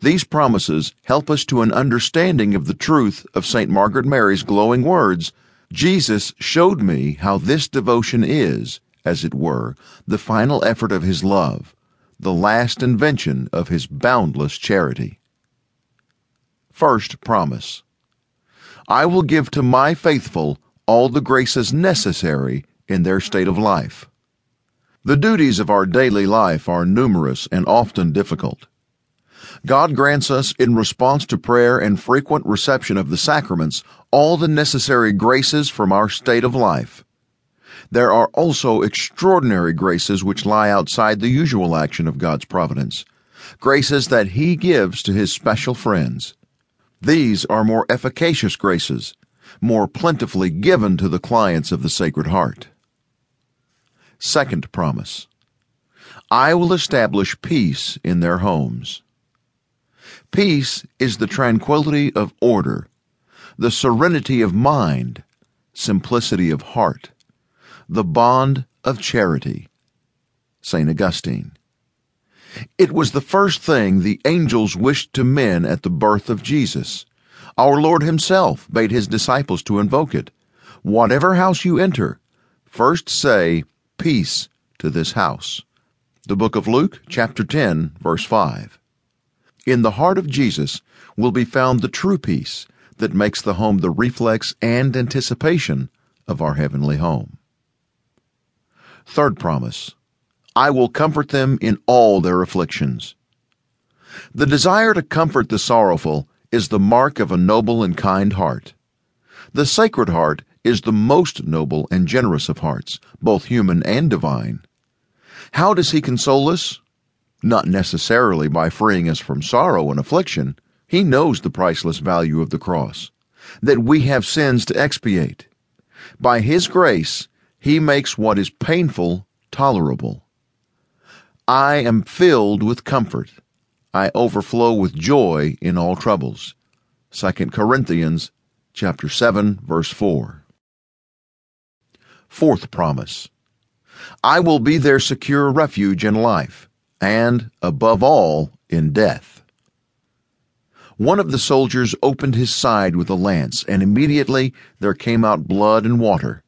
These promises help us to an understanding of the truth of St. Margaret Mary's glowing words Jesus showed me how this devotion is, as it were, the final effort of his love, the last invention of his boundless charity. First promise I will give to my faithful all the graces necessary in their state of life. The duties of our daily life are numerous and often difficult. God grants us, in response to prayer and frequent reception of the sacraments, all the necessary graces from our state of life. There are also extraordinary graces which lie outside the usual action of God's providence, graces that He gives to His special friends. These are more efficacious graces, more plentifully given to the clients of the Sacred Heart. Second promise I will establish peace in their homes. Peace is the tranquility of order, the serenity of mind, simplicity of heart, the bond of charity. St. Augustine. It was the first thing the angels wished to men at the birth of Jesus. Our Lord Himself bade His disciples to invoke it. Whatever house you enter, first say, Peace to this house. The book of Luke, chapter 10, verse 5. In the heart of Jesus will be found the true peace that makes the home the reflex and anticipation of our heavenly home. Third promise I will comfort them in all their afflictions. The desire to comfort the sorrowful is the mark of a noble and kind heart. The Sacred Heart is the most noble and generous of hearts, both human and divine. How does He console us? Not necessarily by freeing us from sorrow and affliction. He knows the priceless value of the cross, that we have sins to expiate. By His grace, He makes what is painful tolerable. I am filled with comfort. I overflow with joy in all troubles. 2 Corinthians chapter 7 verse 4. Fourth promise. I will be their secure refuge in life and, above all, in death. One of the soldiers opened his side with a lance, and immediately there came out blood and water.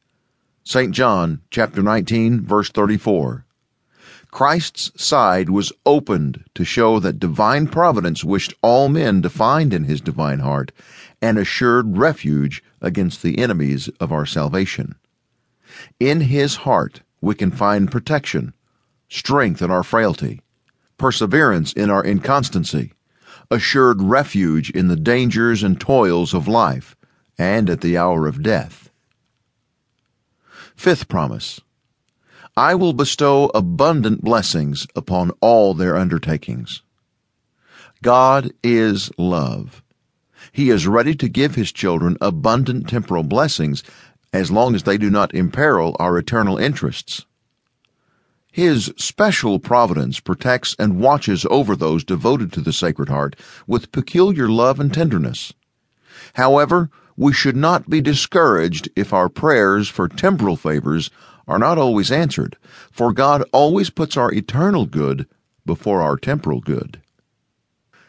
St. John chapter 19 verse 34. Christ's side was opened to show that divine providence wished all men to find in his divine heart an assured refuge against the enemies of our salvation. In his heart we can find protection, strength in our frailty, perseverance in our inconstancy, assured refuge in the dangers and toils of life, and at the hour of death. Fifth promise I will bestow abundant blessings upon all their undertakings. God is love. He is ready to give His children abundant temporal blessings as long as they do not imperil our eternal interests. His special providence protects and watches over those devoted to the Sacred Heart with peculiar love and tenderness. However, we should not be discouraged if our prayers for temporal favors are not always answered, for God always puts our eternal good before our temporal good.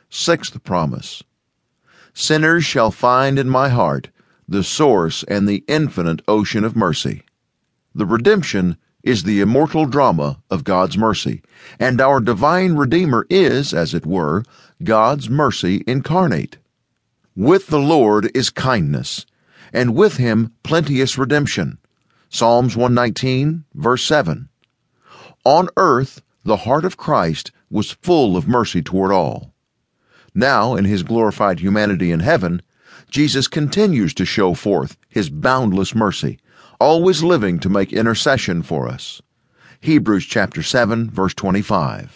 Sixth promise Sinners shall find in my heart the source and the infinite ocean of mercy. The redemption is the immortal drama of God's mercy, and our divine Redeemer is, as it were, God's mercy incarnate. With the Lord is kindness, and with him plenteous redemption. Psalms 119, verse 7. On earth, the heart of Christ was full of mercy toward all. Now, in his glorified humanity in heaven, Jesus continues to show forth his boundless mercy always living to make intercession for us. Hebrews chapter 7 verse 25.